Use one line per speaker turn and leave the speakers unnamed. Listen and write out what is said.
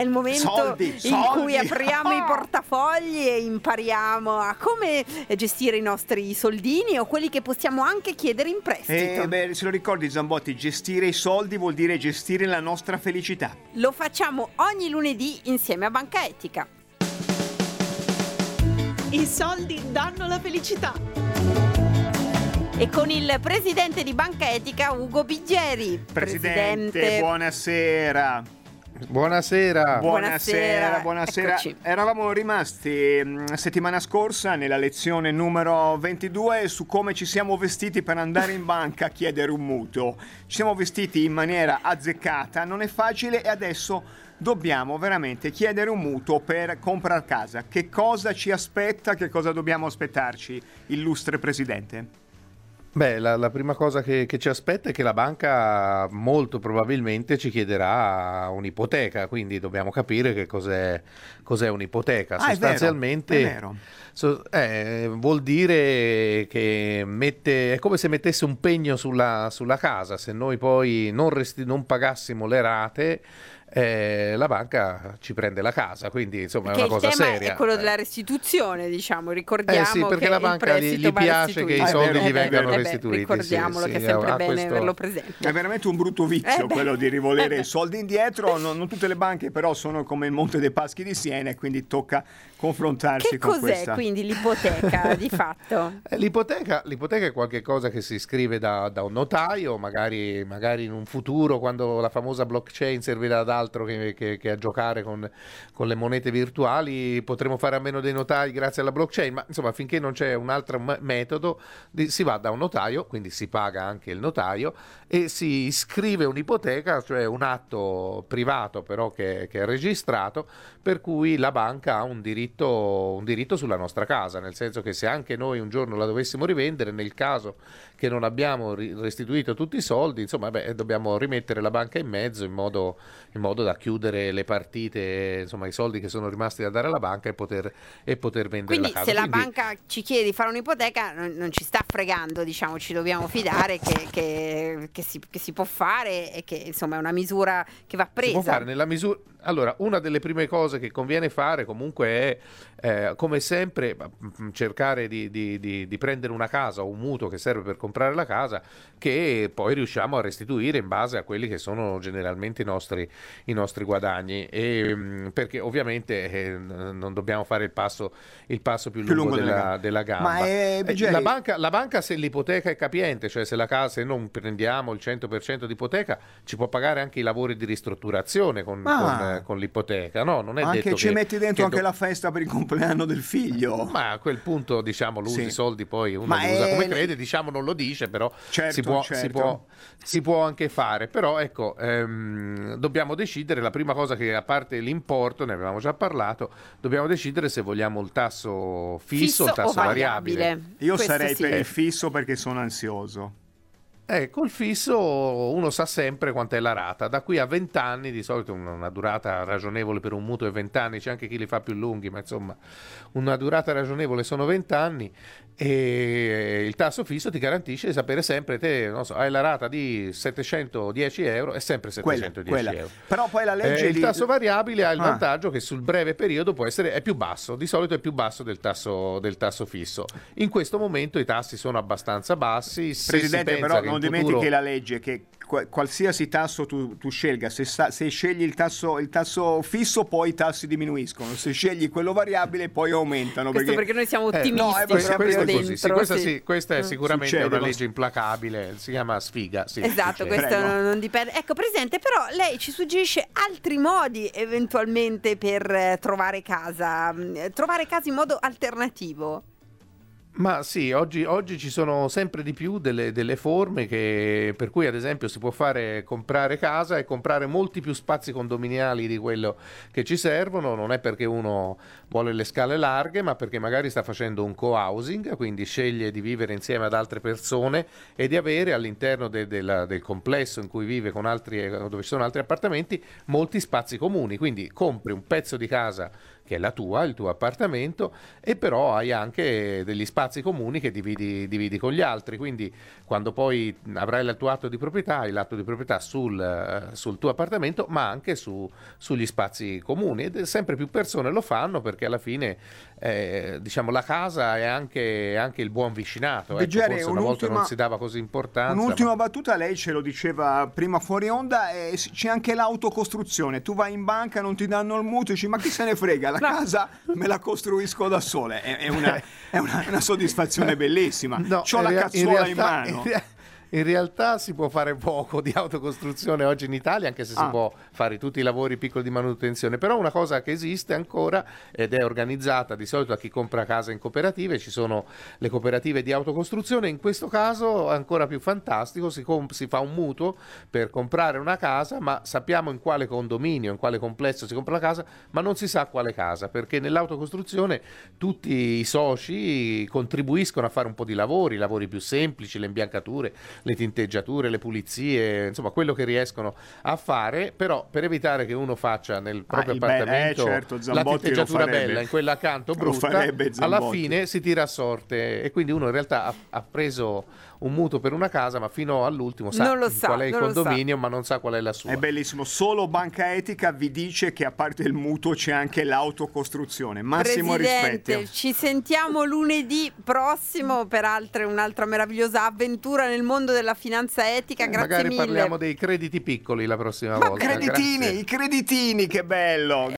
È il momento
Soldi,
in
soldi.
cui apriamo i portafogli e impariamo a come gestire i nostri soldini o quelli che possiamo anche chiedere in prestito.
Eh, beh, se lo ricordi Zambotti, gestire i soldi vuol dire gestire la nostra felicità.
Lo facciamo ogni lunedì insieme a Banca Etica.
I soldi danno la felicità.
E con il presidente di Banca Etica, Ugo Biggeri.
Presidente, buonasera.
Buonasera.
Buonasera,
Buonasera,
buonasera.
eccoci.
Eravamo rimasti mh, settimana scorsa nella lezione numero 22 su come ci siamo vestiti per andare in banca a chiedere un mutuo. Ci siamo vestiti in maniera azzeccata, non è facile e adesso dobbiamo veramente chiedere un mutuo per comprare casa. Che cosa ci aspetta, che cosa dobbiamo aspettarci, illustre presidente?
Beh, la, la prima cosa che, che ci aspetta è che la banca molto probabilmente ci chiederà un'ipoteca, quindi dobbiamo capire che cos'è, cos'è un'ipoteca.
Ah, è vero,
Sostanzialmente
è vero.
so- eh, vuol dire che mette, è come se mettesse un pegno sulla, sulla casa, se noi poi non, resti- non pagassimo le rate. Eh, la banca ci prende la casa, quindi insomma
Che
è una
il
cosa
tema
seria.
è quello della restituzione, diciamo. Ricordiamo
Eh sì, perché
che
la
il
banca gli- gli piace che i
soldi
Eh
gli vengano
eh beh,
restituiti,
Ricordiamolo
sì,
che è sempre bene
questo-
averlo presente.
È veramente un brutto vizio
Eh
quello di rivolere
Eh
i soldi indietro. Non, non tutte le banche, però, sono come il Monte dei Paschi di Siena, e quindi tocca confrontarsi
Che
con
cos'è
questa.
quindi l'ipoteca di fatto?
Eh, L'ipoteca, l'ipoteca è qualcosa che si scrive da, da un notaio, magari, magari in un futuro, quando la famosa blockchain servirà ad altro che, che- che a giocare con, con le monete virtuali, potremo fare a meno dei notai grazie alla blockchain, ma insomma finché non c'è un altro me- metodo, di- si va da un notaio, quindi si paga anche il notaio, e si scrive un'ipoteca, cioè un atto privato però che, che è registrato, per cui la banca ha un diritto, un diritto sulla nostra casa, nel senso che se anche noi un giorno la dovessimo rivendere, nel caso che non abbiamo restituito tutti i soldi, insomma, beh, dobbiamo rimettere la banca in mezzo in modo, in modo da chiudere le partite, insomma, i soldi che sono rimasti da dare alla banca e poter, e poter vendere
Quindi
la casa.
se la
Quindi-
banca ci chiede di fare un'ipoteca non, non ci sta fregando, diciamo, ci dobbiamo fidare che, che- che si, che si può fare e che insomma è una misura che va
Si può
presa.
fare nella misura. Allora, una delle prime cose che conviene fare comunque è, eh, come sempre, cercare di, di- di- di prendere una casa o un mutuo che serve per comprare la casa che poi riusciamo a restituire in base a quelli che sono generalmente i nostri, i nostri guadagni. E, perché ovviamente eh, non dobbiamo fare il passo, il passo più,
Più
lungo,
lungo della
della,
gamba.
della gamba.
Ma, eh,
Eh,
Biggeri-
la, banca, la banca, se l'ipoteca è capiente, cioè se la casa se non prendiamo il 100% di ipoteca, ci può pagare anche i lavori di ristrutturazione con,
Ah.
con, eh, con l'ipoteca. No, non è
Anche
detto
ci
che-
metti dentro
che
anche
do-
la festa per il compleanno del figlio.
Ma a quel punto, diciamo, l'uso
Sì.
i soldi poi uno
Ma
li usa
è-
come crede, diciamo non lo dice, però
Certo,
si, può,
certo.
si, può, si può anche fare. Però ecco, ehm, dobbiamo decidere, la prima cosa che a parte l'importo, ne avevamo già parlato, dobbiamo decidere se vogliamo il tasso fisso, o il tasso variabile.
Io
Questo
sarei
sì.
per il fisso perché sono ansioso.
Eh, col fisso uno sa sempre quant'è la rata. Da qui a 20 anni, di solito una, durata ragionevole per un mutuo è 20 anni, c'è anche chi li fa più lunghi, ma insomma una durata ragionevole sono 20 anni e il tasso fisso ti garantisce di sapere sempre, te non so, hai la rata di 710 euro, è sempre
Quella,
710
quella.
euro.
Però poi la legge
Eh, il tasso variabile ha il
Ah.
vantaggio che sul breve periodo può essere è più basso, di solito è più basso del tasso, del tasso fisso. In questo momento i tassi sono abbastanza bassi.
Presidente, però non dimentichi
futuro-
la legge che qua- qualsiasi tasso tu, tu scelga, se, sta- se scegli il tasso, il tasso fisso poi i tassi diminuiscono, se scegli quello variabile poi aumentano.
Questo perché noi siamo
Eh,
ottimisti
no,
Questo
dentro.
così, sì, questa,
sì.
sì, questa è
Mm.
sicuramente
Succede,
una legge implacabile, si chiama sfiga. sì,
Esatto,
succede.
questo
Prego.
non, non dipende. Ecco, Presidente, però lei ci suggerisce altri modi eventualmente per eh, trovare casa, mm, eh, trovare casa in modo alternativo.
Ma sì, oggi, oggi ci sono sempre di più delle, delle forme che- per cui ad esempio si può fare comprare casa e comprare molti più spazi condominiali di quello che ci servono, non è perché uno vuole le scale larghe, ma perché magari sta facendo un co-housing, quindi sceglie di vivere insieme ad altre persone e di avere all'interno de- della- del complesso in cui vive altri, dove ci sono altri appartamenti molti spazi comuni, quindi compri un pezzo di casa che è la tua, il tuo appartamento, e però hai anche degli spazi comuni che dividi, dividi con gli altri. Quindi quando poi avrai il tuo atto di proprietà, hai l'atto di proprietà sul, eh, sul tuo appartamento, ma anche su, sugli spazi comuni. Ed sempre più persone lo fanno perché alla fine eh, diciamo, la casa è anche, anche il buon vicinato. Ecco, forse una volta non si dava così importanza.
Un'ultima
ma-
battuta, lei ce lo diceva prima fuori onda, eh, c'è anche l'autocostruzione. Tu vai in banca, non ti danno il mutuo, dici ma chi se ne frega, la casa me la costruisco da sole. È, è una, è una- una soddisfazione bellissima.
No,
C'ho la
in
cazzuola in,
realtà-
mano.
in in realtà si può fare poco di autocostruzione oggi in Italia, anche se si
Ah.
può fare tutti i lavori piccoli di manutenzione, però una cosa che esiste ancora ed è organizzata di solito a chi compra casa in cooperative, ci sono le cooperative di autocostruzione, in questo caso è ancora più fantastico, si, comp- si fa un mutuo per comprare una casa, ma sappiamo in quale condominio, in quale complesso si compra la casa, ma non si sa quale casa, perché nell'autocostruzione tutti i soci contribuiscono a fare un po' di lavori, lavori più semplici, le imbiancature, le tinteggiature, le pulizie, insomma quello che riescono a fare, però per evitare che uno faccia nel proprio
il be- eh,
appartamento
certo,
la tinteggiatura bella, in quella accanto brutta, alla fine si tira a sorte e quindi uno in realtà ha, ha preso un mutuo per una casa, ma fino all'ultimo sa
sa,
qual è il condominio, ma non sa qual è la sua.
È bellissimo, solo Banca Etica vi dice che a parte il mutuo c'è anche l'autocostruzione. Massimo
Presidente,
rispetto.
ci sentiamo lunedì prossimo per altre, un'altra meravigliosa avventura nel mondo della finanza etica. Grazie
Magari
mille.
parliamo dei crediti piccoli la prossima
Ma
volta.
creditini,
Grazie.
i creditini, che bello!